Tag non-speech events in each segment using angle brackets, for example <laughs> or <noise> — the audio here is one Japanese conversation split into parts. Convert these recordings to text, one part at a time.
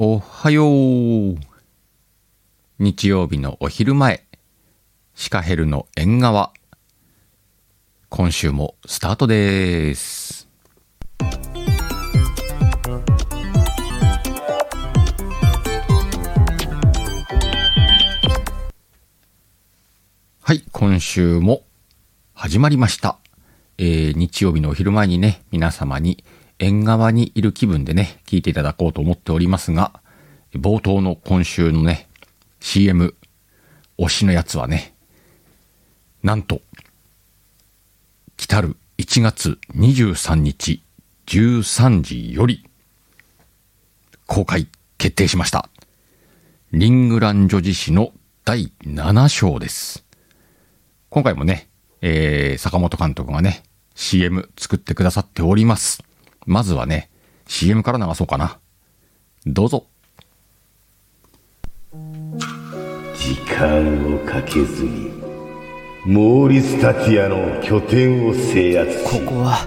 おはよう。日曜日のお昼前、シカヘルの縁側。今週もスタートです。はい、今週も始まりました。えー日曜日のお昼前にね、皆様に縁側にいる気分でね、聞いていただこうと思っておりますが、冒頭の今週のね、CM、推しのやつはね、なんと、来たる1月23日13時より、公開決定しました。リングラン女子誌の第7章です。今回もね、えー、坂本監督がね、CM 作ってくださっております。まずはね、CM から流そうかな。どうぞ。時間をかけずにモーリス・タティアの拠点を制圧しここは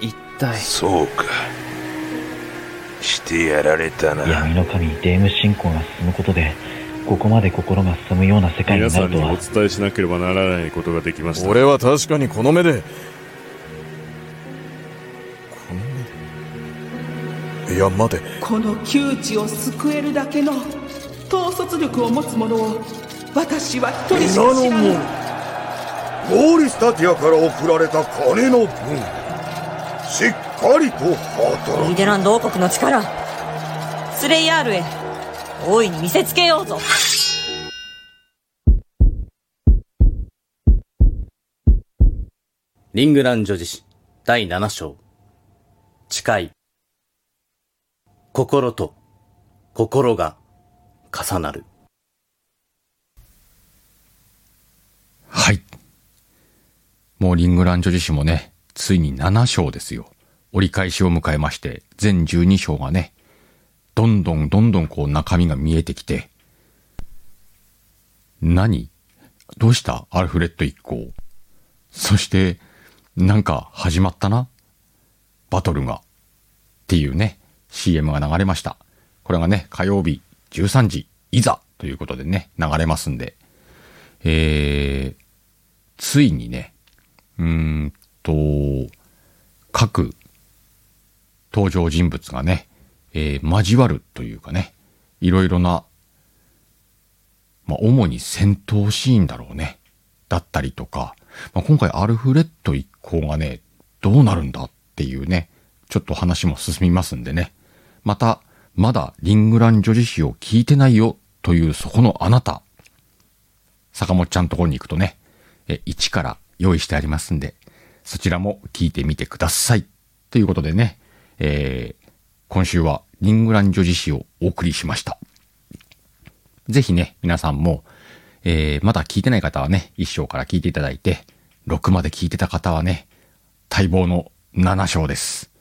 一体。そうか。してやられたな。闇の神デーム信仰が進むことでここまで心が進むような世界に皆さんにおなるとは伝えしなければならないことができました。俺は確かにこの目でいや待てこの窮地を救えるだけの統率力を持つ者を私は一人しか知らぬモーリスタティアから送られた金の分しっかりと働ニーデランド王国の力スレイヤールへ大いに見せつけようぞ。リングラン女子誌第7章。誓い心と心が重なるはい。もうリングラン女子誌もね、ついに7章ですよ。折り返しを迎えまして、全12章がね、どんどんどんどんこう中身が見えてきて、何？どうした？アルフレッド一行。そして、なんか始まったな？バトルが。っていうね、CM が流れました。これがね、火曜日13時、いざということでね、流れますんで、えー、ついにね、うーんと、各登場人物がね、えー交わるというかね、いろいろな、まあ、主に戦闘シーンだろうね。だったりとか、まあ、今回アルフレッド一行がね、どうなるんだっていうね、ちょっと話も進みますんでね。また、まだリングラン女子誌を聞いてないよというそこのあなた、坂本ちゃんところに行くとね、え、1から用意してありますんで、そちらも聞いてみてください。ということでね、えー今週はリングラン女子誌をお送りしました。ぜひね、皆さんも、えーまだ聞いてない方はね、1章から聞いていただいて、6まで聞いてた方はね、待望の7章です。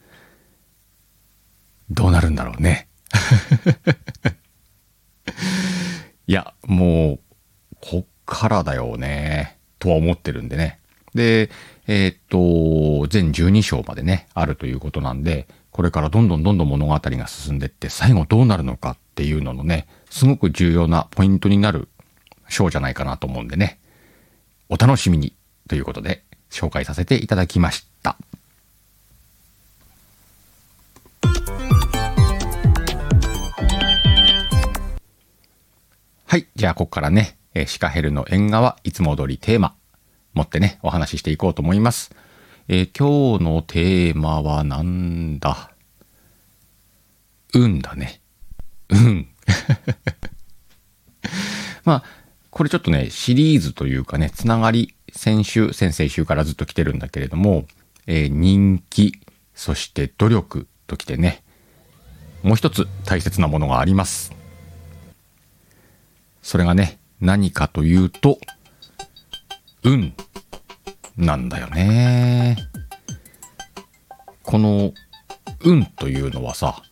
どうなるんだろうね。<laughs> いや、もう、こっからだよね、とは思ってるんでね。で、えーっと、全12章までね、あるということなんで、これからどんどんどんどん物語が進んでって、最後どうなるのかっていうののね、すごく重要なポイントになる章じゃないかなと思うんでね、お楽しみにということで、紹介させていただきました。はい。じゃあ、ここからね、えシカヘルの縁側、いつも通りテーマ、持ってね、お話ししていこうと思います。えー今日のテーマはなんだ？運だね。運。<laughs> まあ、これちょっとね、シリーズというかね、つながり、先週、先々週からずっと来てるんだけれども、えー人気、そして努力ときてね、もう一つ大切なものがあります。それがね、何かというと、運なんだよね。この運というのはさ、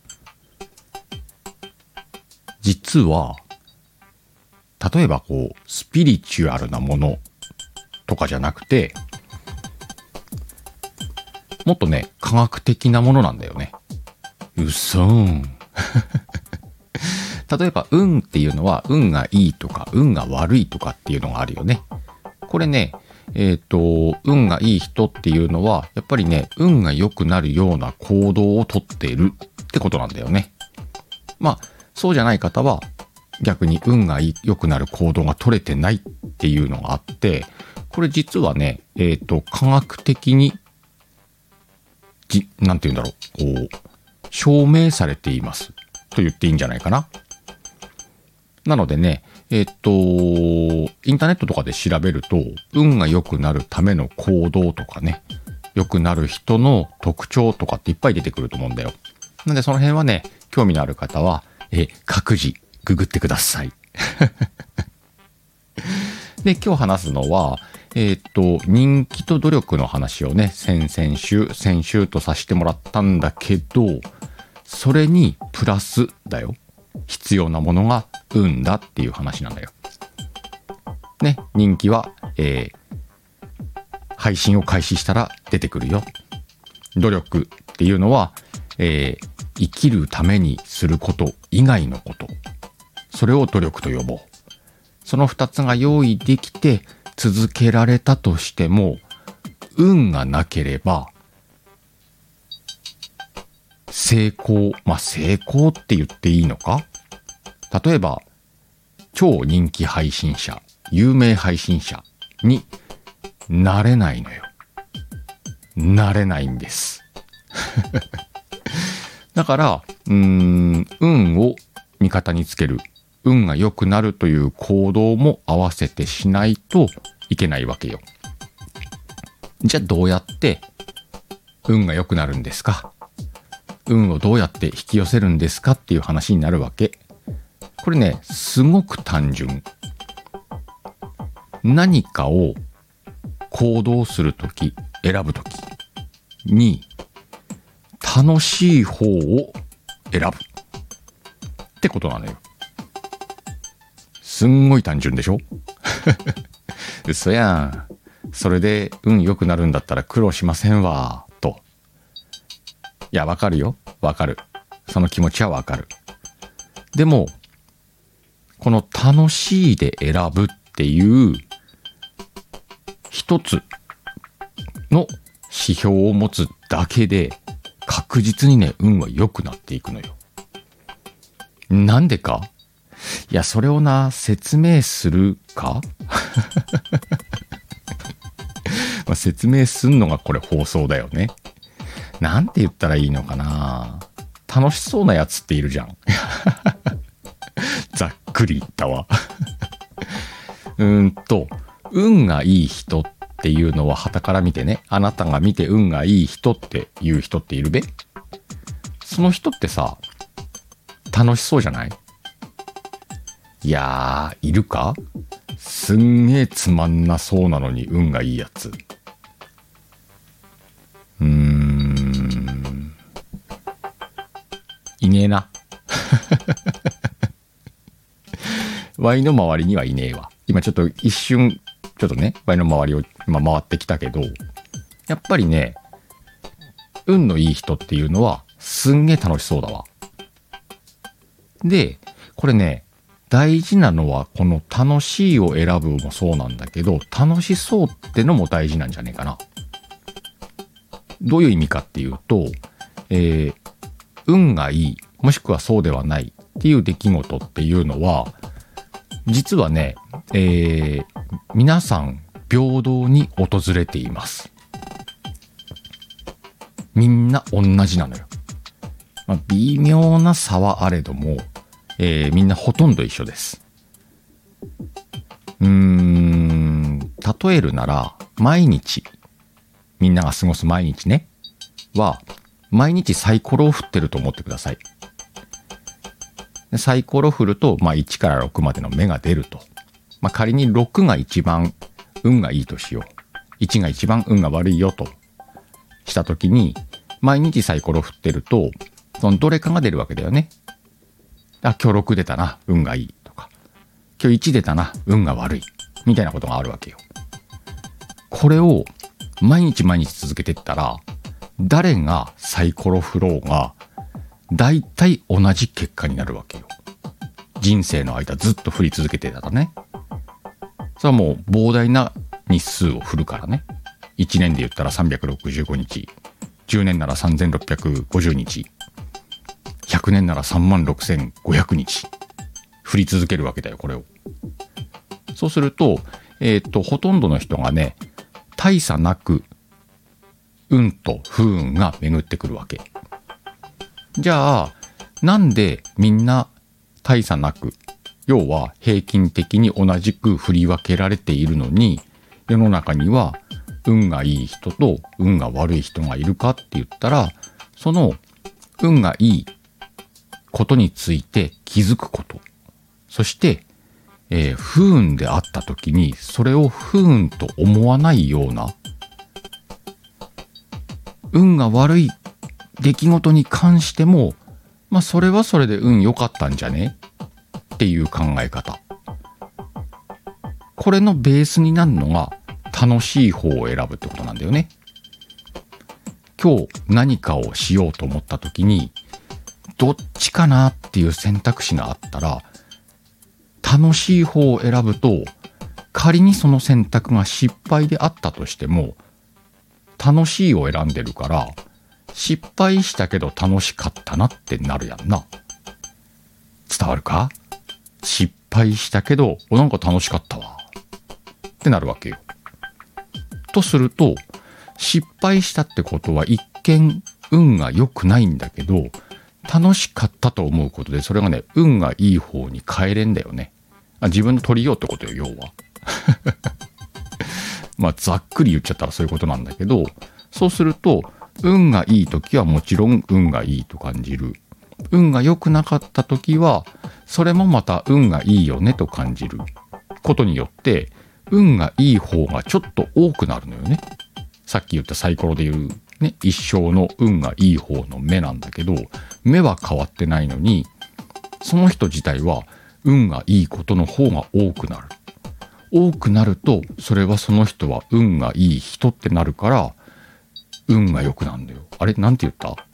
実は、例えばこう、スピリチュアルなものとかじゃなくて、もっとね、科学的なものなんだよね。うそーん。例えば運っていうのは運がいいとか運が悪いとかっていうのがあるよね。これね、えっ、と、運がいい人っていうのは、やっぱりね、運が良くなるような行動をとっているってことなんだよね。まあ、そうじゃない方は、逆に運が良くなる行動が取れてないっていうのがあって、これ実はね、えっ、と、科学的に、じ、なんて言うんだろう、こう、証明されています。と言っていいんじゃないかな。なのでね、えっ、と、インターネットとかで調べると、運が良くなるための行動とかね、良くなる人の特徴とかっていっぱい出てくると思うんだよ。なんでその辺はね、興味のある方は、え、各自ググってください。<laughs> で、今日話すのは、えっ、と、人気と努力の話をね、先々週、先週とさせてもらったんだけど、それにプラスだよ。必要なものが運だっていう話なんだよ。ね、人気は、えー配信を開始したら出てくるよ。努力っていうのは、えー生きるためにすること以外のこと。それを努力と呼ぼう。その二つが用意できて続けられたとしても、運がなければ、成功、まあ、成功って言っていいのか？例えば、超人気配信者、有名配信者になれないのよ。なれないんです。<laughs> だから、うーん、運を味方につける。運が良くなるという行動も合わせてしないといけないわけよ。じゃあどうやって運が良くなるんですか？運をどうやって引き寄せるんですかっていう話になるわけ。これね、すごく単純。何かを行動するとき、選ぶときに、楽しい方を選ぶ。ってことなのよ。すんごい単純でしょ？<laughs> 嘘やん。それで運良くなるんだったら苦労しませんわ。と。いや、わかるよ。わかる。その気持ちはわかる。でも、この楽しいで選ぶっていう一つの指標を持つだけで確実にね、運は良くなっていくのよ。なんでか？いや、それをな、説明するか？<laughs> ま説明すんのがこれ放送だよね。なんて言ったらいいのかな楽しそうなやつっているじゃん。<laughs> ざっくり言ったわ。<laughs> うんと、運がいい人っていうのは旗から見てね、あなたが見て運がいい人っていう人っているべその人ってさ、楽しそうじゃない？いやー、いるか？すんげえつまんなそうなのに運がいいやつ。ねえな。<laughs> ワイの周りにはいねえわ。今ちょっと一瞬、ちょっとね、ワイの周りを今回ってきたけど、やっぱりね、運のいい人っていうのはすんげえ楽しそうだわ。で、これね、大事なのはこの楽しいを選ぶもそうなんだけど、楽しそうってのも大事なんじゃねえかな。どういう意味かっていうと、えー運がいい、もしくはそうではないっていう出来事っていうのは、実はね、えー皆さん平等に訪れています。みんな同じなのよ。まあ、微妙な差はあれども、えーみんなほとんど一緒です。うーん、例えるなら、毎日、みんなが過ごす毎日ね、は、毎日サイコロを振ってると思ってください。サイコロ振ると、まあ、1から6までの目が出ると。まあ、仮に6が一番運がいいとしよう。1が一番運が悪いよと。したときに、毎日サイコロ振ってると、そのどれかが出るわけだよね。あ、今日6出たな、運がいいとか。今日1出たな、運が悪い。みたいなことがあるわけよ。これを毎日毎日続けてったら、誰がサイコロ振ろうが、大体同じ結果になるわけよ。人生の間ずっと振り続けてたらね。それはもう膨大な日数を振るからね。1年で言ったら365日。10年なら3650日。100年なら36500日。振り続けるわけだよ、これを。そうすると、えっ、と、ほとんどの人がね、大差なく、運と不運が巡ってくるわけ。じゃあ、なんでみんな大差なく、要は平均的に同じく振り分けられているのに、世の中には運がいい人と運が悪い人がいるかって言ったら、その運がいいことについて気づくこと。そして、えー不運であった時に、それを不運と思わないような、運が悪い出来事に関しても、まあそれはそれで運良かったんじゃね？っていう考え方。これのベースになるのが楽しい方を選ぶってことなんだよね。今日何かをしようと思った時に、どっちかなっていう選択肢があったら、楽しい方を選ぶと、仮にその選択が失敗であったとしても、楽しいを選んでるから、失敗したけど楽しかったなってなるやんな。伝わるか？失敗したけど、おなんか楽しかったわ。ってなるわけよ。とすると、失敗したってことは一見運が良くないんだけど、楽しかったと思うことで、それがね、運がいい方に変えれんだよね。あ自分の取りようってことよ、要は。<laughs> まあ、ざっくり言っちゃったらそういうことなんだけど、そうすると、運がいい時はもちろん運がいいと感じる。運が良くなかった時は、それもまた運がいいよねと感じることによって、運がいい方がちょっと多くなるのよね。さっき言ったサイコロで言う、ね、一生の運がいい方の目なんだけど、目は変わってないのに、その人自体は運がいいことの方が多くなる。多くなると、それはその人は運がいい人ってなるから、運が良くなんだよ。あれなんて言った？<laughs>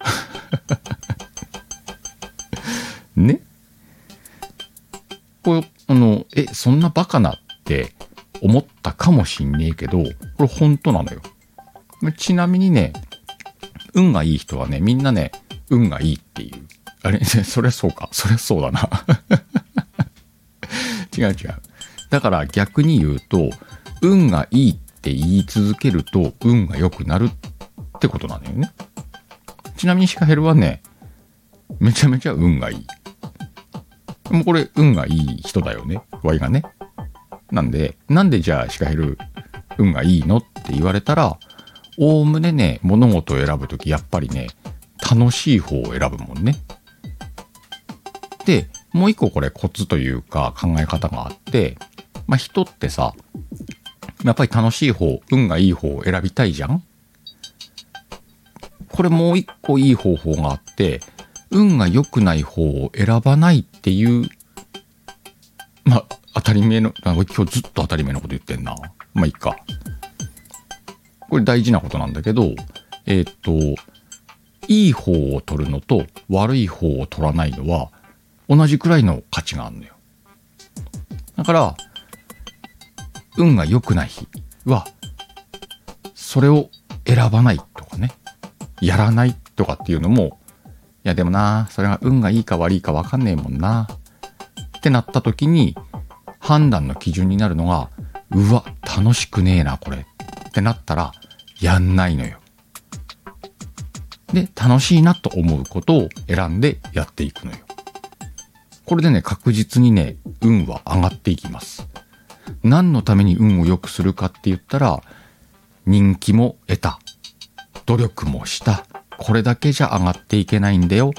ね？これ、あの、え、そんなバカなって思ったかもしんねえけど、これ本当なのよ。ちなみにね、運がいい人はね、みんなね、運がいいっていう。あれ、<laughs> それそうか。それそうだな。<laughs> 違う違う。だから逆に言うと、運がいいって言い続けると、運が良くなるっってことなのよね。ちなみにシカヘルはね、めちゃめちゃ運がいい。もうこれ、運がいい人だよね。ワイがね。なんで、なんでじゃあシカヘル、運がいいのって言われたら、おおむねね、物事を選ぶとき、やっぱりね、楽しい方を選ぶもんね。で、もう一個これコツというか考え方があって、まあ人ってさ、やっぱり楽しい方、運がいい方を選びたいじゃんこれもう一個いい方法があって、運が良くない方を選ばないっていう、まあ当たり前の、今日ずっと当たり前のこと言ってんな。まあいいか。これ大事なことなんだけど、えーっと、いい方を取るのと悪い方を取らないのは同じくらいの価値があるのよ。だから、運が良くない日は、それを選ばないとかね、やらないとかっていうのも、いやでもな、それが運がいいか悪いか分かんねえもんな、ってなった時に、判断の基準になるのが、うわ、楽しくねえな、これ。ってなったら、やんないのよ。で、楽しいなと思うことを選んでやっていくのよ。これでね、確実にね、運は上がっていきます。何のために運を良くするかって言ったら、人気も得た。努力もした。これだけじゃ上がっていけないんだよ。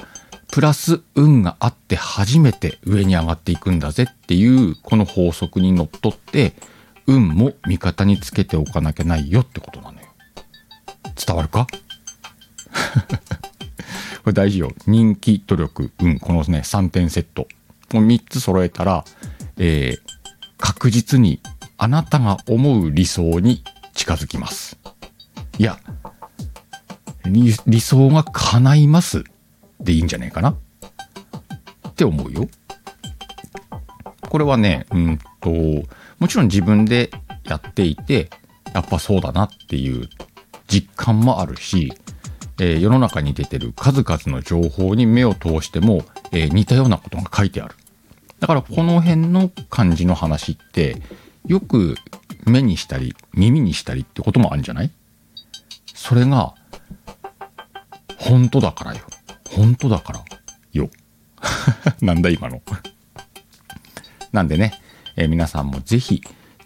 プラス運があって初めて上に上がっていくんだぜっていうこの法則にのっとって運も味方につけておかなきゃないよってことなのよ。伝わるか？<laughs> これ大事よ。人気、努力、運。このね、3点セット。もう3つ揃えたら、えー確実にあなたが思う理想に近づきます。いや、理理想が叶いますでいいんじゃないかなって思うよ。これはね、うんと、もちろん自分でやっていて、やっぱそうだなっていう実感もあるし、えー世の中に出てる数々の情報に目を通しても、えー似たようなことが書いてある。だからこの辺の感じの話って、よく目にしたり耳にしたりってこともあるんじゃない？それが、本当だからよ。本当だからよ。<laughs> なんだ今の。なんでね、えー皆さんもぜひ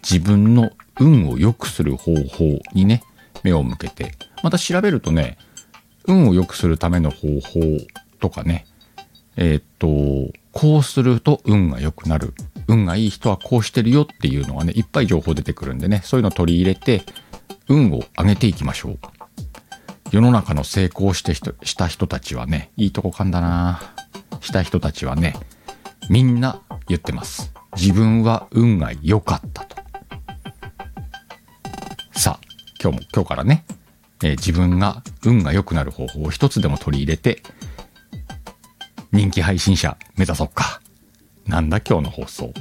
自分の運を良くする方法にね、目を向けて、また調べるとね、運を良くするための方法とかね、えーっと、こうすると運が良くなる。運がいい人はこうしてるよっていうのがね、いっぱい情報出てくるんでね、そういうの取り入れて、運を上げていきましょう。世の中の成功して人した人たちはね、いいとこかんだなした人たちはね、みんな言ってます。自分は運が良かったと。さあ、今日も、今日からね、えー自分が運が良くなる方法を一つでも取り入れて、人気配信者目指そうか。なんだ今日の放送。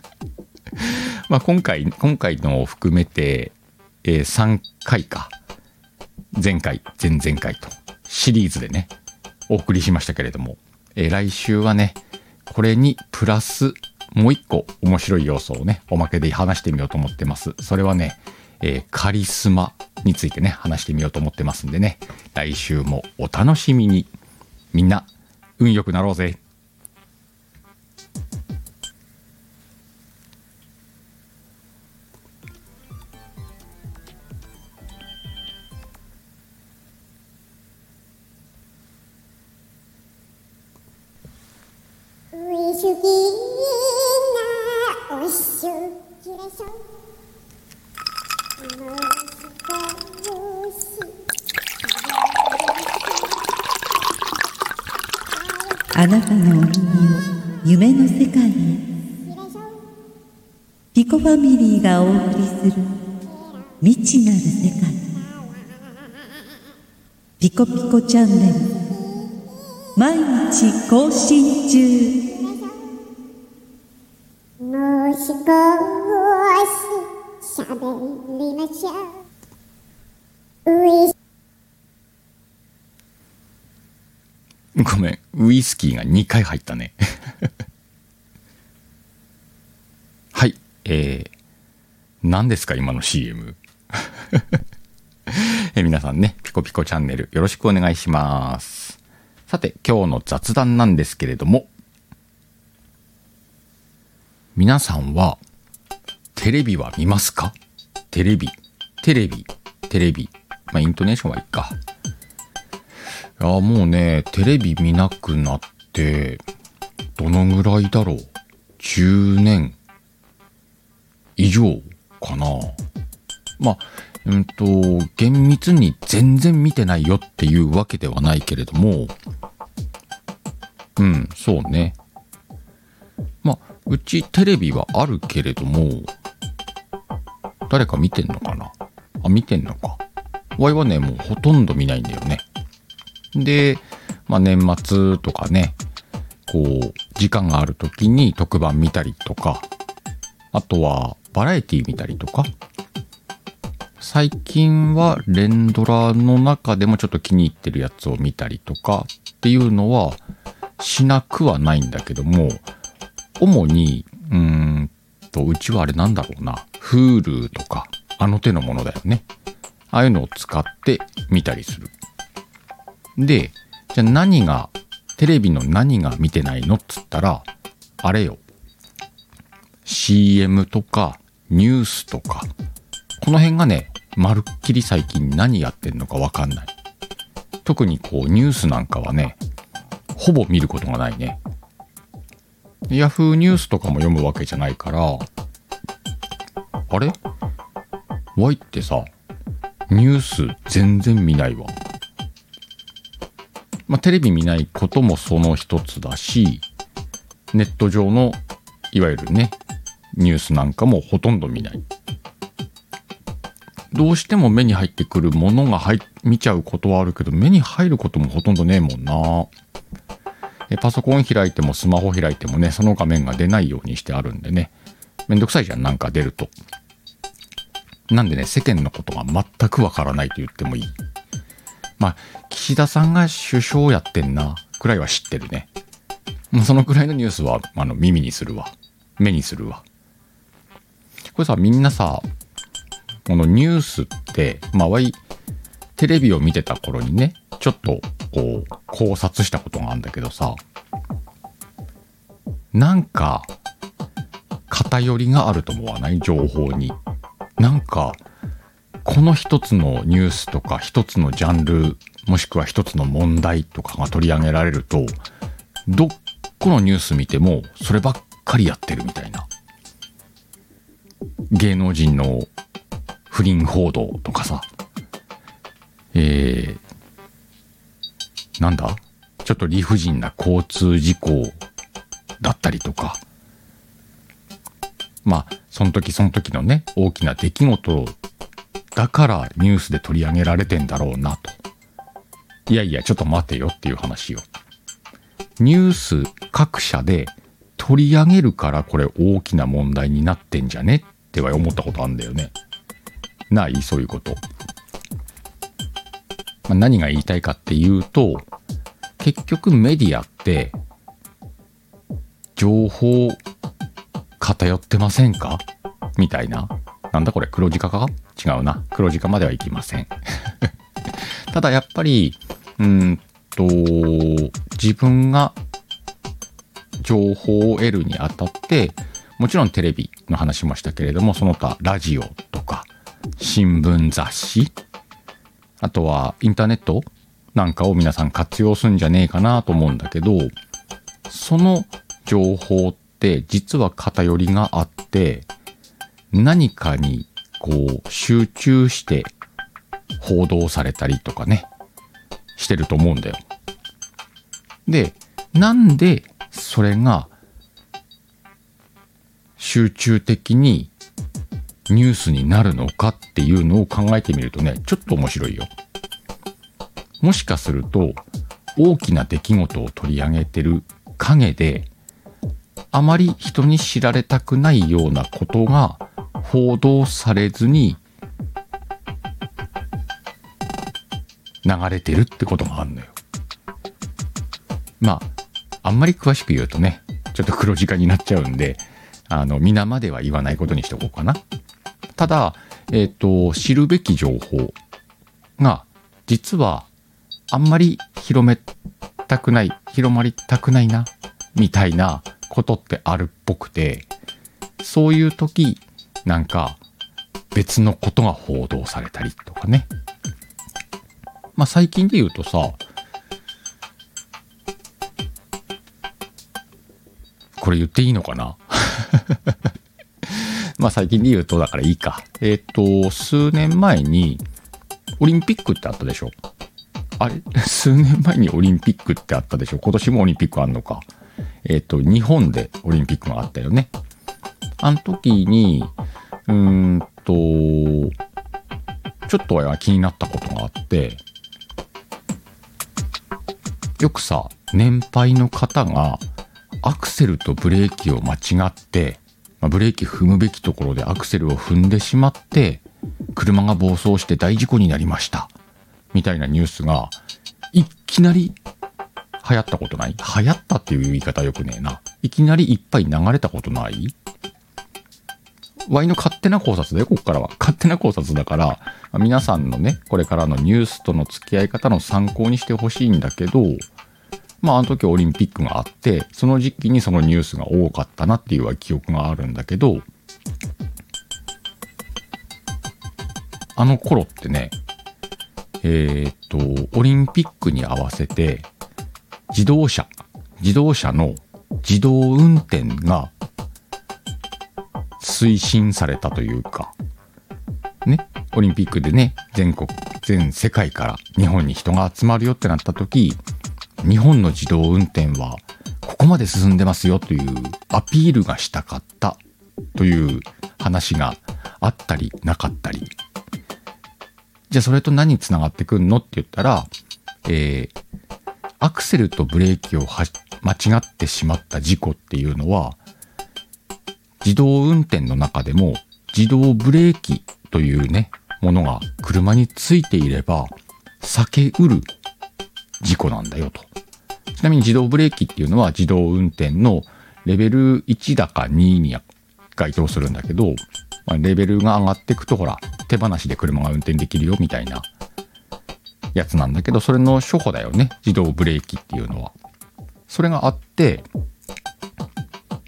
<laughs> まあ今回、今回のを含めて、えー3回か。前回、前々回とシリーズでね、お送りしましたけれども、えー来週はね、これにプラスもう一個面白い要素をね、おまけで話してみようと思ってます。それはね、えーカリスマについてね、話してみようと思ってますんでね、来週もお楽しみに。みんな、運良くなろうぜ。コピコチャンネル毎日更新中もしこししゃべりましょうごめん、ウイスキーが2回入ったね。<laughs> はい、えー、何ですか今の CM。え皆さんね、ピコピコチャンネルよろしくお願いします。さて、今日の雑談なんですけれども、皆さんは、テレビは見ますか？テレビ、テレビ、テレビ。まあ、イントネーションはいいか。いや、もうね、テレビ見なくなって、どのぐらいだろう ?10 年以上かな。まあ、うんと、厳密に全然見てないよっていうわけではないけれども、うん、そうね。ま、うちテレビはあるけれども、誰か見てんのかな？あ、見てんのか。ワイはね、もうほとんど見ないんだよね。で、まあ、年末とかね、こう、時間がある時に特番見たりとか、あとはバラエティ見たりとか、最近は連ドラの中でもちょっと気に入ってるやつを見たりとかっていうのはしなくはないんだけども、主に、うーんと、うちはあれなんだろうな、Hulu とか、あの手のものだよね。ああいうのを使って見たりする。で、じゃあ何が、テレビの何が見てないのっつったら、あれよ。CM とか、ニュースとか、この辺がね、まるっきり最近何やってんのかわかんない。特にこう、ニュースなんかはね、ほぼ見ることがないね。ヤフーニュースとかも読むわけじゃないから、あれ ?Y ってさ、ニュース全然見ないわ。まあ、テレビ見ないこともその一つだし、ネット上のいわゆるね、ニュースなんかもほとんど見ない。どうしても目に入ってくるものが入見ちゃうことはあるけど、目に入ることもほとんどねえもんな。でパソコン開いてもスマホ開いてもね、その画面が出ないようにしてあるんでね、めんどくさいじゃん、なんか出ると。なんでね、世間のことが全くわからないと言ってもいい。まあ、岸田さんが首相やってんな、くらいは知ってるね。もうそのくらいのニュースは、あの、耳にするわ。目にするわ。これさ、みんなさ、このニュースって、まあ、わい、テレビを見てた頃にね、ちょっと、こう、考察したことがあるんだけどさ、なんか、偏りがあると思わない？情報に。なんか、この一つのニュースとか一つのジャンル、もしくは一つの問題とかが取り上げられると、どっこのニュース見ても、そればっかりやってるみたいな。芸能人の不倫報道とかさ、えー、なんだ？ちょっと理不尽な交通事故だったりとか、まあ、その時その時のね、大きな出来事だからニュースで取り上げられてんだろうなと。いやいや、ちょっと待てよっていう話を。ニュース各社で取り上げるからこれ大きな問題になってんじゃねっては思ったことあるんだよね。ないそういうこと。まあ、何が言いたいかっていうと、結局メディアって、情報偏ってませんか？みたいな。なんだこれ？黒字化か？違うな。黒字化まではいきません。<laughs> ただやっぱり、うんと、自分が情報を得るにあたって、もちろんテレビの話もしたけれども、その他ラジオ、新聞雑誌、あとはインターネットなんかを皆さん活用するんじゃねえかなと思うんだけど、その情報って実は偏りがあって、何かにこう集中して報道されたりとかね、してると思うんだよ。で、なんでそれが集中的にニュースになるのかっていうのを考えてみるとね、ちょっと面白いよ。もしかすると、大きな出来事を取り上げてる陰で、あまり人に知られたくないようなことが報道されずに流れてるってことがあるのよ。まあ、あんまり詳しく言うとね、ちょっと黒字化になっちゃうんで、あの、皆までは言わないことにしておこうかな。ただ、えっ、と、知るべき情報が、実は、あんまり広めたくない、広まりたくないな、みたいなことってあるっぽくて、そういう時、なんか、別のことが報道されたりとかね。まあ最近で言うとさ、これ言っていいのかな？<laughs> まあ最近で言うとだからいいか。えっ、と、数年前にオリンピックってあったでしょ？あれ？<laughs> 数年前にオリンピックってあったでしょ？今年もオリンピックあんのか。えっ、と、日本でオリンピックがあったよね。あの時に、うーんと、ちょっとは気になったことがあって、よくさ、年配の方がアクセルとブレーキを間違って、まあブレーキ踏むべきところでアクセルを踏んでしまって、車が暴走して大事故になりました。みたいなニュースが、いきなり流行ったことない？流行ったっていう言い方よくねえな。いきなりいっぱい流れたことない？ワイの勝手な考察だよ、ここからは。勝手な考察だから、皆さんのね、これからのニュースとの付き合い方の参考にしてほしいんだけど、まあ、あの時オリンピックがあって、その時期にそのニュースが多かったなっていう記憶があるんだけど、あの頃ってね、えーっと、オリンピックに合わせて、自動車、自動車の自動運転が推進されたというか、ね、オリンピックでね、全国、全世界から日本に人が集まるよってなった時、日本の自動運転はここまで進んでますよというアピールがしたかったという話があったりなかったり。じゃあそれと何につながってくんのって言ったら、えー、アクセルとブレーキを間違ってしまった事故っていうのは、自動運転の中でも自動ブレーキというね、ものが車についていれば避けうる事故なんだよと。ちなみに自動ブレーキっていうのは自動運転のレベル1だか2に該当するんだけど、まあ、レベルが上がっていくとほら、手放しで車が運転できるよみたいなやつなんだけど、それの初歩だよね。自動ブレーキっていうのは。それがあって、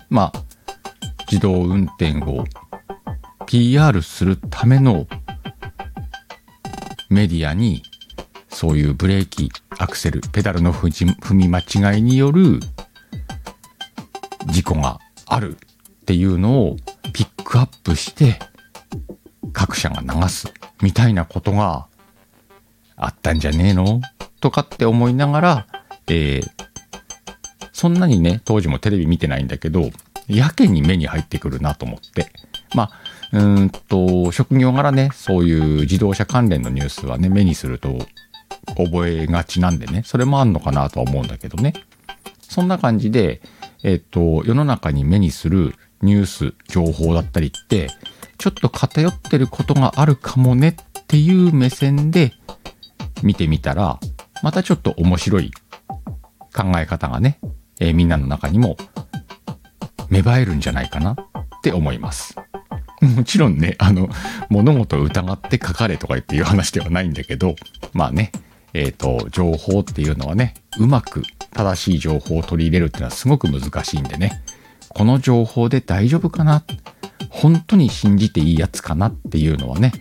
まあ、自動運転を PR するためのメディアにそういうブレーキ、アクセル、ペダルの踏み間違いによる事故があるっていうのをピックアップして各社が流すみたいなことがあったんじゃねえの？とかって思いながら、えーそんなにね、当時もテレビ見てないんだけど、やけに目に入ってくるなと思って。まあ、うんと、職業柄ね、そういう自動車関連のニュースはね、目にすると覚えがちなんでね、それもあんのかなとは思うんだけどね。そんな感じで、えっと、世の中に目にするニュース、情報だったりって、ちょっと偏ってることがあるかもねっていう目線で見てみたら、またちょっと面白い考え方がね、えーみんなの中にも芽生えるんじゃないかなって思います。もちろんね、あの、物事を疑って書かれとか言っていう話ではないんだけど、まあね、えっ、と、情報っていうのはね、うまく正しい情報を取り入れるっていうのはすごく難しいんでね、この情報で大丈夫かな？本当に信じていいやつかなっていうのはね、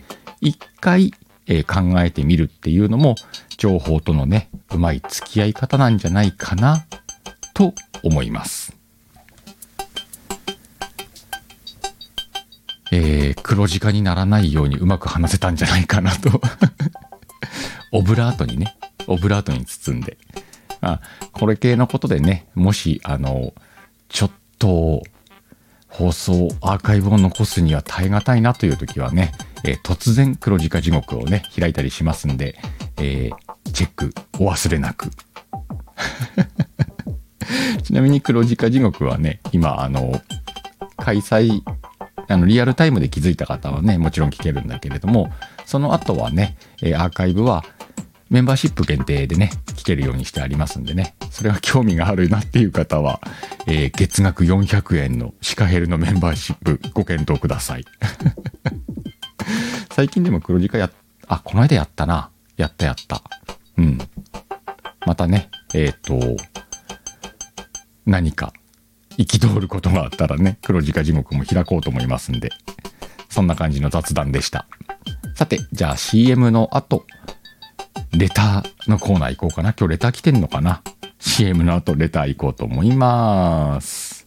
一回、えー考えてみるっていうのも、情報とのね、うまい付き合い方なんじゃないかな、と思います。えー黒字化にならないようにうまく話せたんじゃないかなと。<laughs> オブラートにね、オブラートに包んで。あ、これ系のことでね、もし、あの、ちょっと、放送、アーカイブを残すには耐え難いなという時はね、えー突然黒字化地獄をね、開いたりしますんで、えーチェックお忘れなく。<laughs> ちなみに黒字化地獄はね、今、あの、開催、あの、リアルタイムで気づいた方はね、もちろん聞けるんだけれども、その後はね、えアーカイブはメンバーシップ限定でね、聞けるようにしてありますんでね、それが興味があるなっていう方は、えー月額400円のシカヘルのメンバーシップご検討ください。<laughs> 最近でも黒字化や、あ、この間やったな。やったやった。うん。またね、えっ、と、何か憤ることがあったらね、黒字化地獄も開こうと思いますんで、そんな感じの雑談でした。さて、じゃあ CM の後、レターのコーナー行こうかな。今日レター来てんのかな ?CM の後レター行こうと思います。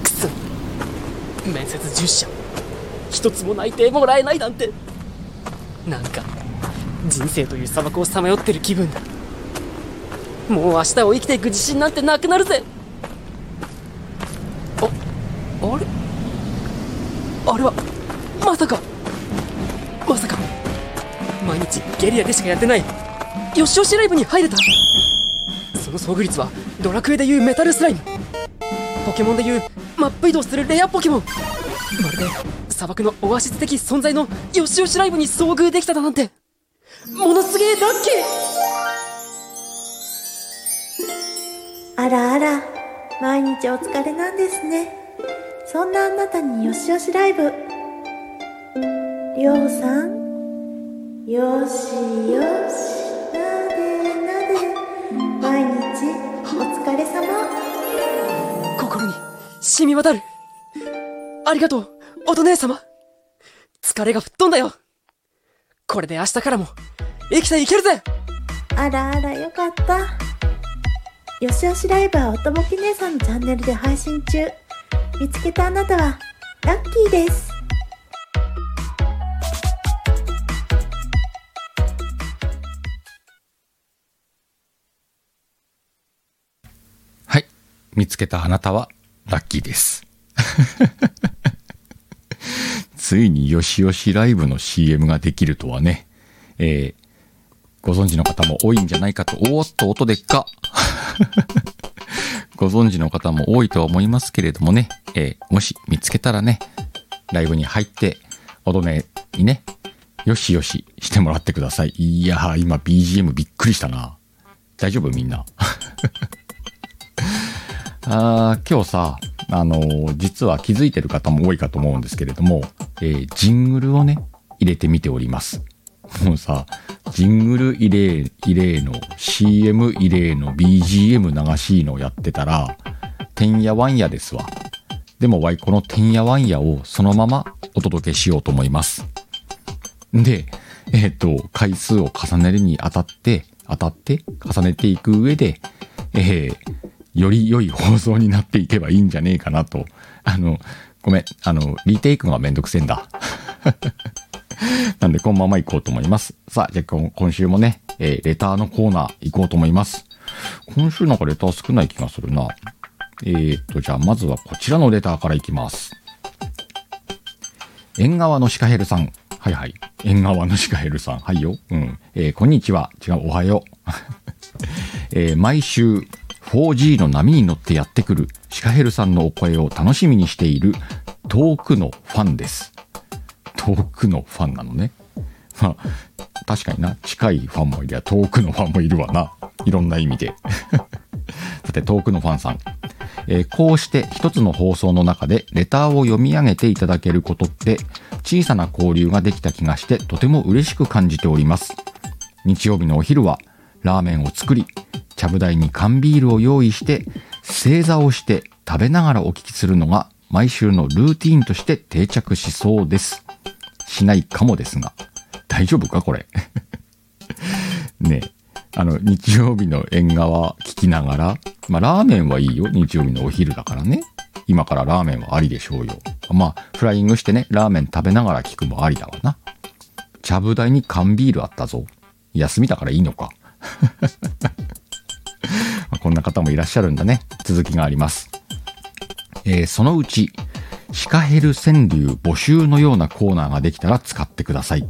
くそ面接10社一つも内定もらえないなんてなんか人生という砂漠をさまよってる気分だ。もう明日を生きていく自信なんてなくなるぜ。ああれ？あれはまさか。まさか毎日ゲリラでしかやってないよしよしライブに入れた。その遭遇率はドラクエでいうメタルスライム。ポケモンでいうマップ移動するレアポケモン。まるで砂漠のオアシス的存在のよしよしライブに遭遇できただなんて。ものすげえラッキあらあら、毎日お疲れなんですね。そんなあなたによしよしライブ。りょうさん、よしよし、なでなで、毎日お疲れ様。ー心に染み渡る。ありがとうお姉様疲れが吹っ飛んだよこれで明日からも生きていけるぜあらあら、よかった。よしよしライブはおともき姉さんのチャンネルで配信中。見つけたあなたは、ラッキーです。見つけたあなたはラッキーです。ついによしよしライブの CM ができるとはね、えーご存知の方も多いんじゃないかと、おーっと音でっか <laughs> ご存知の方も多いとは思いますけれどもね、えーもし見つけたらね、ライブに入って、踊ねにね、よしよししてもらってください。いやー、今 BGM びっくりしたな。大丈夫みんな？<laughs> あー今日さ、あのー実は気づいてる方も多いかと思うんですけれども、えージングルをね、入れてみております。<laughs> もうさ、ジングル入れ、入れの、CM 入れの、BGM 流しいのをやってたら、てんやわんやですわ。でもわい、このてんやわんやをそのままお届けしようと思います。で、えっ、と、回数を重ねるにあたって、当たって、重ねていく上で、えーより良い放送になっていけばいいんじゃねえかなと。あの、ごめん、あの、リテイクがめんどくせえんだ。<laughs> なんで、このまま行こうと思います。さあ、じゃあ今週もね、えーレターのコーナー行こうと思います。今週なんかレター少ない気がするな。えー、っと、じゃあまずはこちらのレターから行きます。縁側のシカヘルさん。はいはい。縁側のシカヘルさん。はいよ。うん。えーこんにちは。違う、おはよう。<laughs> えー毎週 4G の波に乗ってやってくるシカヘルさんのお声を楽しみにしている遠くのファンです。遠くのファンなのね。まあ、確かにな、近いファンもいりゃ遠くのファンもいるわな。いろんな意味で。<laughs> さて、遠くのファンさん。えーこうして一つの放送の中でレターを読み上げていただけることって小さな交流ができた気がしてとても嬉しく感じております。日曜日のお昼はラーメンを作り、ちゃぶ台に缶ビールを用意して、正座をして食べながらお聞きするのが毎週のルーティンとして定着しそうです。しないかもですが。大丈夫かこれ？<laughs> ねえ。あの、日曜日の縁側聞きながら、まあ、ラーメンはいいよ。日曜日のお昼だからね。今からラーメンはありでしょうよ。まあ、フライングしてね、ラーメン食べながら聞くもありだわな。ちゃぶ台に缶ビールあったぞ。休みだからいいのか。まあこんな方もいらっしゃるんだね。続きがあります。えーそのうち、シカヘル川柳募集のようなコーナーができたら使ってください。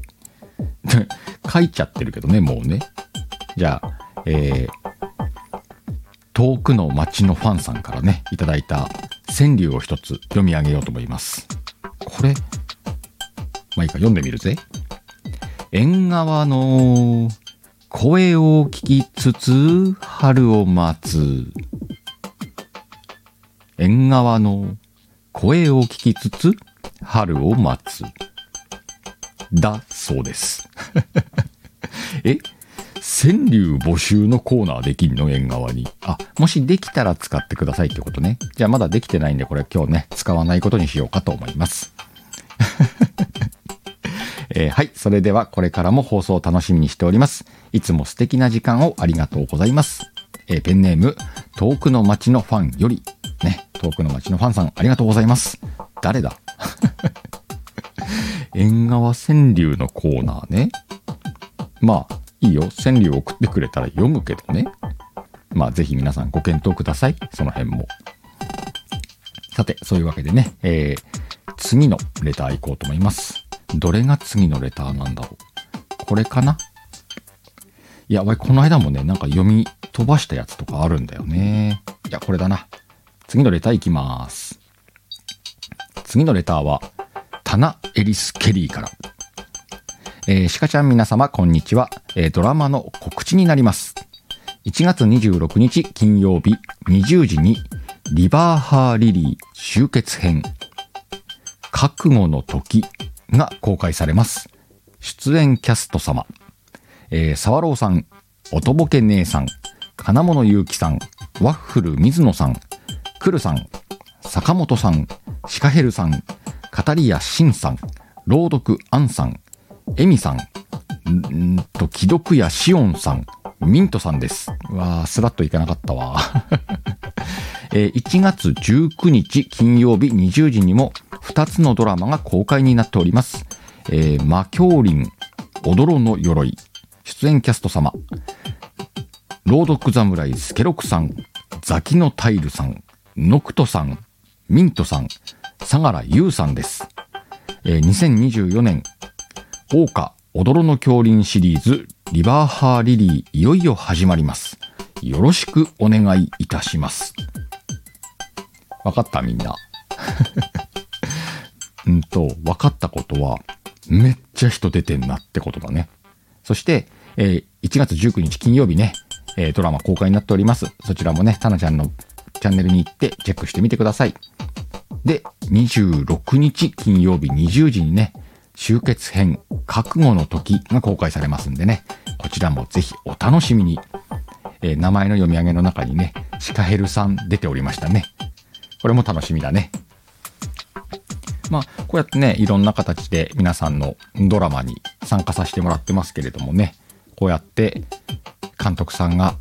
<laughs> 書いちゃってるけどね、もうね。じゃあ、えー遠くの街のファンさんからね、いただいた川柳を一つ読み上げようと思います。これ、まあいいか、読んでみるぜ。縁側の声を聞きつつ春を待つ。縁側の声を聞きつつ春を待つ。だそうです。<laughs> え？川柳募集のコーナーできんの？縁側に。あ、もしできたら使ってくださいってことね。じゃあまだできてないんでこれ今日ね、使わないことにしようかと思います。えーはい。それではこれからも放送を楽しみにしております。いつも素敵な時間をありがとうございます。えーペンネーム、遠くの街のファンより、ね、遠くの街のファンさんありがとうございます。誰だ？<laughs> 縁側川柳のコーナーね。まあ、いいよ。川柳を送ってくれたら読むけどね。まあ、ぜひ皆さんご検討ください。その辺も。さて、そういうわけでね、えー次のレター行こうと思います。どれが次のレターなんだろう？これかな？いや、わいこの間もね、なんか読み飛ばしたやつとかあるんだよね。いや、これだな。次のレター行きます。次のレターは、タナ・エリス・ケリーから。えー、シカちゃん皆様、こんにちは。えードラマの告知になります。1月26日金曜日20時に、リバーハーリリー集結編、覚悟の時が公開されます。出演キャスト様、えー、沢朗さん、おとぼけ姉さん、金物ゆうきさん、ワッフル水野さん、くるさん、坂本さん、シカヘルさん、カタリヤシンさん、朗読アンさん、エミさん、んんーと、既読やシオンさん、ミントさんです。わー、スラッといかなかったわ。えー1月19日金曜日20時にも2つのドラマが公開になっております。えー、魔教林、踊ろの鎧、出演キャスト様、朗読侍スケロクさん、ザキのタイルさん、ノクトさん、ミントさん、相良優さんです。えー2024年、桜花踊ろの降臨シリーズ、リバーハーリリー、いよいよ始まります。よろしくお願いいたします。わかったみんな。<laughs> うんと、分かったことは、めっちゃ人出てんなってことだね。そして、えー1月19日金曜日ね、えードラマ公開になっております。そちらもね、タナちゃんのチャンネルに行ってチェックしてみてください。で、26日金曜日20時にね、集結編、覚悟の時が公開されますんでね、こちらもぜひお楽しみに。えー名前の読み上げの中にね、シカヘルさん出ておりましたね。これも楽しみだね。まあ、こうやってね、いろんな形で皆さんのドラマに参加させてもらってますけれどもね、こうやって監督さんが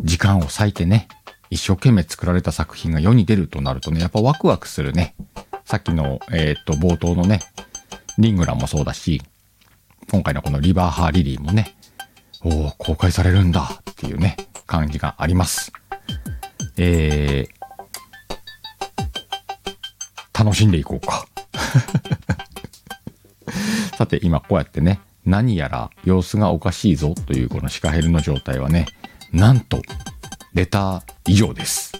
時間を割いてね、一生懸命作られた作品が世に出るとなるとね、やっぱワクワクするね。さっきの、えーっと、冒頭のね、リングランもそうだし、今回のこのリバーハーリリーもね、おお公開されるんだっていうね、感じがあります。えー、楽しんでいこうか。<laughs> さて、今こうやってね、何やら様子がおかしいぞというこのシカヘルの状態はね、なんと、レター以上です。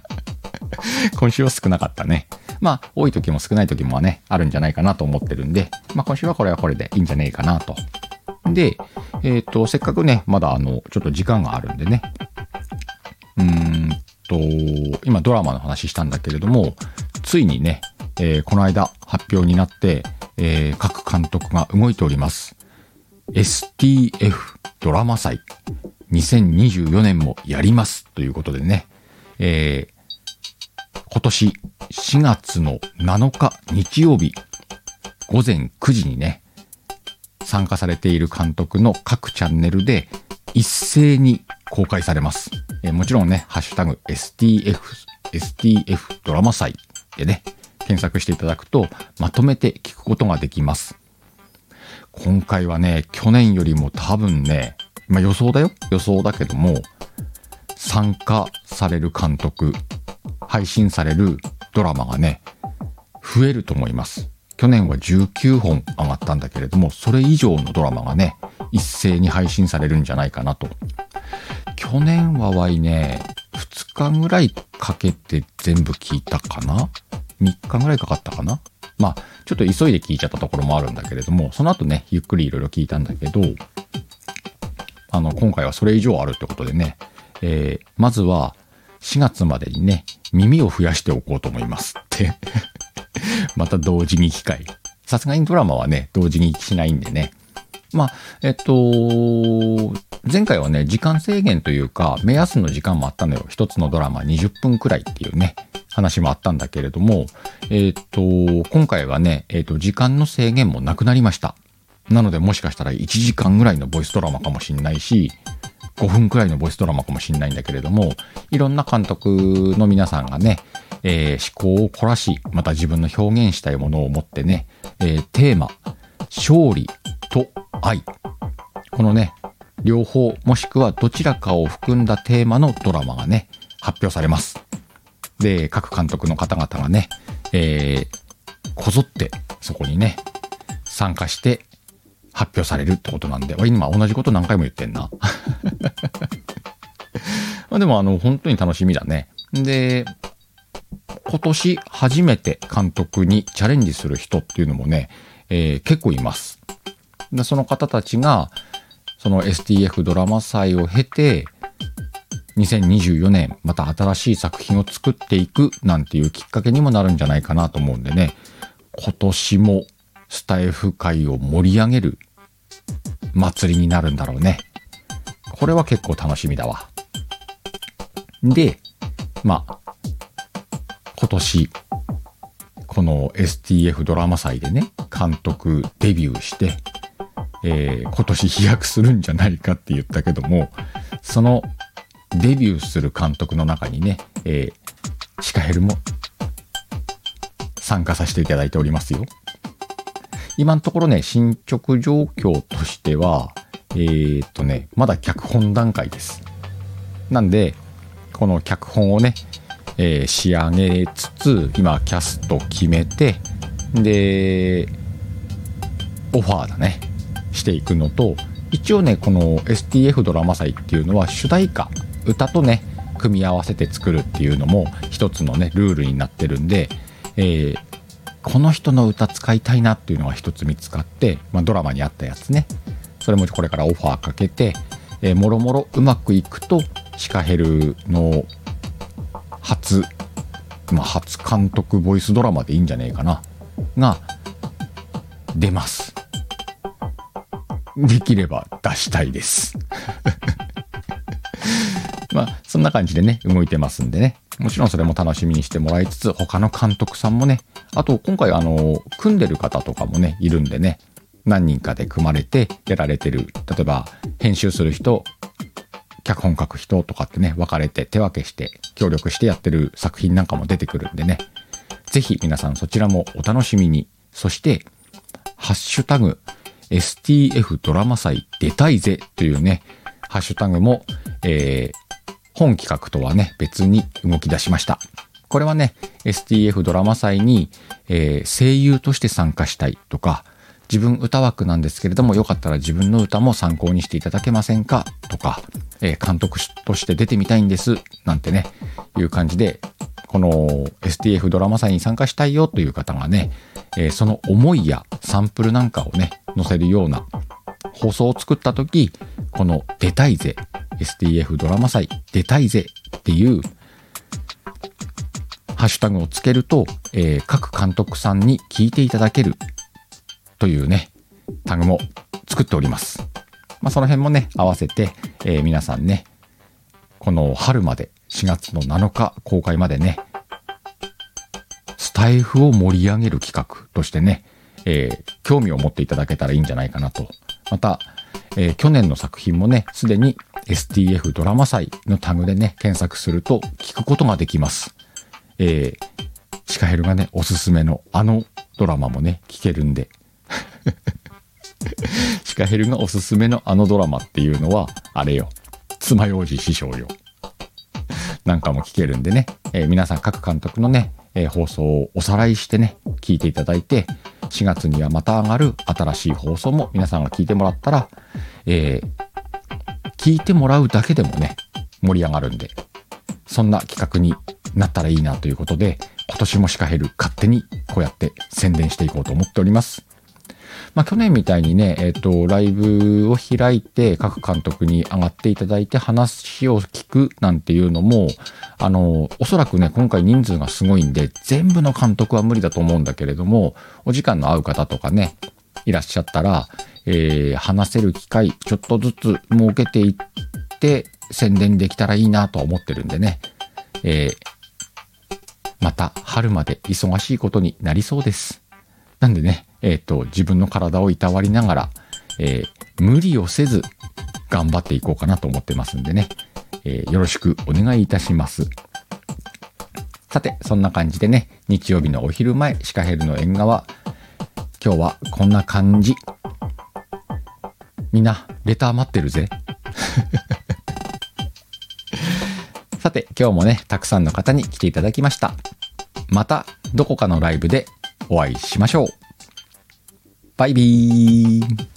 <laughs> 今週は少なかったね。まあ、多い時も少ない時もね、あるんじゃないかなと思ってるんで、まあ今週はこれはこれでいいんじゃねえかなと。で、えっ、と、せっかくね、まだあの、ちょっと時間があるんでね、うーんと、今ドラマの話したんだけれども、ついにね、えーこの間発表になって、えー各監督が動いております。STF ドラマ祭2024年もやりますということでね、えー今年4月の7日日曜日午前9時にね、参加されている監督の各チャンネルで一斉に公開されます。えーもちろんね、ハッシュタグ STF、STF ドラマ祭でね、検索していただくとまとめて聞くことができます。今回はね、去年よりも多分ね、まあ予想だよ。予想だけども、参加される監督、配信されるドラマがね、増えると思います。去年は19本上がったんだけれども、それ以上のドラマがね、一斉に配信されるんじゃないかなと。去年はわいね、2日ぐらいかけて全部聞いたかな ?3 日ぐらいかかったかな？まあ、ちょっと急いで聞いちゃったところもあるんだけれども、その後ね、ゆっくりいろいろ聞いたんだけど、あの、今回はそれ以上あるってことでね、えーまずは4月までにね、耳を増やしておこうと思いますって。<laughs> また同時に機会。さすがにドラマはね、同時にしないんでね。まあ、えっと、前回はね、時間制限というか、目安の時間もあったのよ。一つのドラマ20分くらいっていうね、話もあったんだけれども、えっと、今回はね、えっと、時間の制限もなくなりました。なので、もしかしたら1時間ぐらいのボイスドラマかもしんないし、5分くらいのボイスドラマかもしんないんだけれども、いろんな監督の皆さんがね、えー思考を凝らし、また自分の表現したいものを持ってね、えーテーマ、勝利愛。このね、両方、もしくはどちらかを含んだテーマのドラマがね、発表されます。で、各監督の方々がね、えーこぞってそこにね、参加して発表されるってことなんで、今同じこと何回も言ってんな。<laughs> までもあの、本当に楽しみだね。で、今年初めて監督にチャレンジする人っていうのもね、えー結構います。でその方たちが、その STF ドラマ祭を経て、2024年また新しい作品を作っていくなんていうきっかけにもなるんじゃないかなと思うんでね、今年もスタイフ界を盛り上げる祭りになるんだろうね。これは結構楽しみだわ。で、まあ、今年、この STF ドラマ祭でね、監督デビューして、えー今年飛躍するんじゃないかって言ったけども、そのデビューする監督の中にね、えーシカヘルも参加させていただいておりますよ。今のところね、進捗状況としては、えーっとね、まだ脚本段階です。なんで、この脚本をね、えー仕上げつつ今キャスト決めてでオファーだねしていくのと一応ねこの STF ドラマ祭っていうのは主題歌歌とね組み合わせて作るっていうのも一つのねルールになってるんで、えーこの人の歌使いたいなっていうのが一つ見つかって、まあ、ドラマにあったやつね。それもこれからオファーかけて、えーもろもろうまくいくとシカヘルの初、まあ、初監督ボイスドラマでいいんじゃねえかなが出ます。できれば出したいです。<laughs> まあそんな感じでね動いてますんでね。もちろんそれも楽しみにしてもらいつつ他の監督さんもね。あと今回あの組んでる方とかもねいるんでね。何人かで組まれてやられてる。例えば編集する人脚本書く人とかってね分かれて手分けして協力してやってる作品なんかも出てくるんでね。ぜひ皆さんそちらもお楽しみに。そしてハッシュタグ STF ドラマ祭出たいぜというねハッシュタグも、えー本企画とはね別に動き出しました。これはね STF ドラマ祭に、えー声優として参加したいとか自分歌枠なんですけれどもよかったら自分の歌も参考にしていただけませんかとか、えー監督として出てみたいんですなんてねいう感じでこの STF ドラマ祭に参加したいよという方がね、えーその思いやサンプルなんかをね載せるような放送を作った時この「出たいぜ STF ドラマ祭出たいぜ」っていうハッシュタグをつけると、えー各監督さんに聞いていただけるというねタグも作っております。まあ、その辺もね合わせて、えー皆さんねこの春まで4月の7日公開までねタイフを盛り上げる企画としてね、えー興味を持っていただけたらいいんじゃないかなと。また、えー去年の作品もね、すでに STF ドラマ祭のタグでね、検索すると聞くことができます。えーシカヘルがね、おすすめのあのドラマもね、聞けるんで。<laughs> シカヘルがおすすめのあのドラマっていうのは、あれよ。爪楊枝師匠よ。なんかも聞けるんでね、えー皆さん各監督のね、えー放送をおさらいしてね、聞いていただいて、4月にはまた上がる新しい放送も皆さんが聞いてもらったら、えー聞いてもらうだけでもね、盛り上がるんで、そんな企画になったらいいなということで、今年もシカヘル勝手にこうやって宣伝していこうと思っております。まあ去年みたいにね、えっ、と、ライブを開いて各監督に上がっていただいて話を聞くなんていうのも、あの、おそらくね、今回人数がすごいんで、全部の監督は無理だと思うんだけれども、お時間の合う方とかね、いらっしゃったら、えー話せる機会、ちょっとずつ設けていって、宣伝できたらいいなとは思ってるんでね、えーまた春まで忙しいことになりそうです。なんでね、えっ、と、自分の体をいたわりながら、えー無理をせず頑張っていこうかなと思ってますんでね、えーよろしくお願いいたします。さて、そんな感じでね、日曜日のお昼前、シカヘルの縁側、今日はこんな感じ。みんな、レター待ってるぜ。<laughs> さて、今日もね、たくさんの方に来ていただきました。また、どこかのライブでお会いしましょう。バイビー。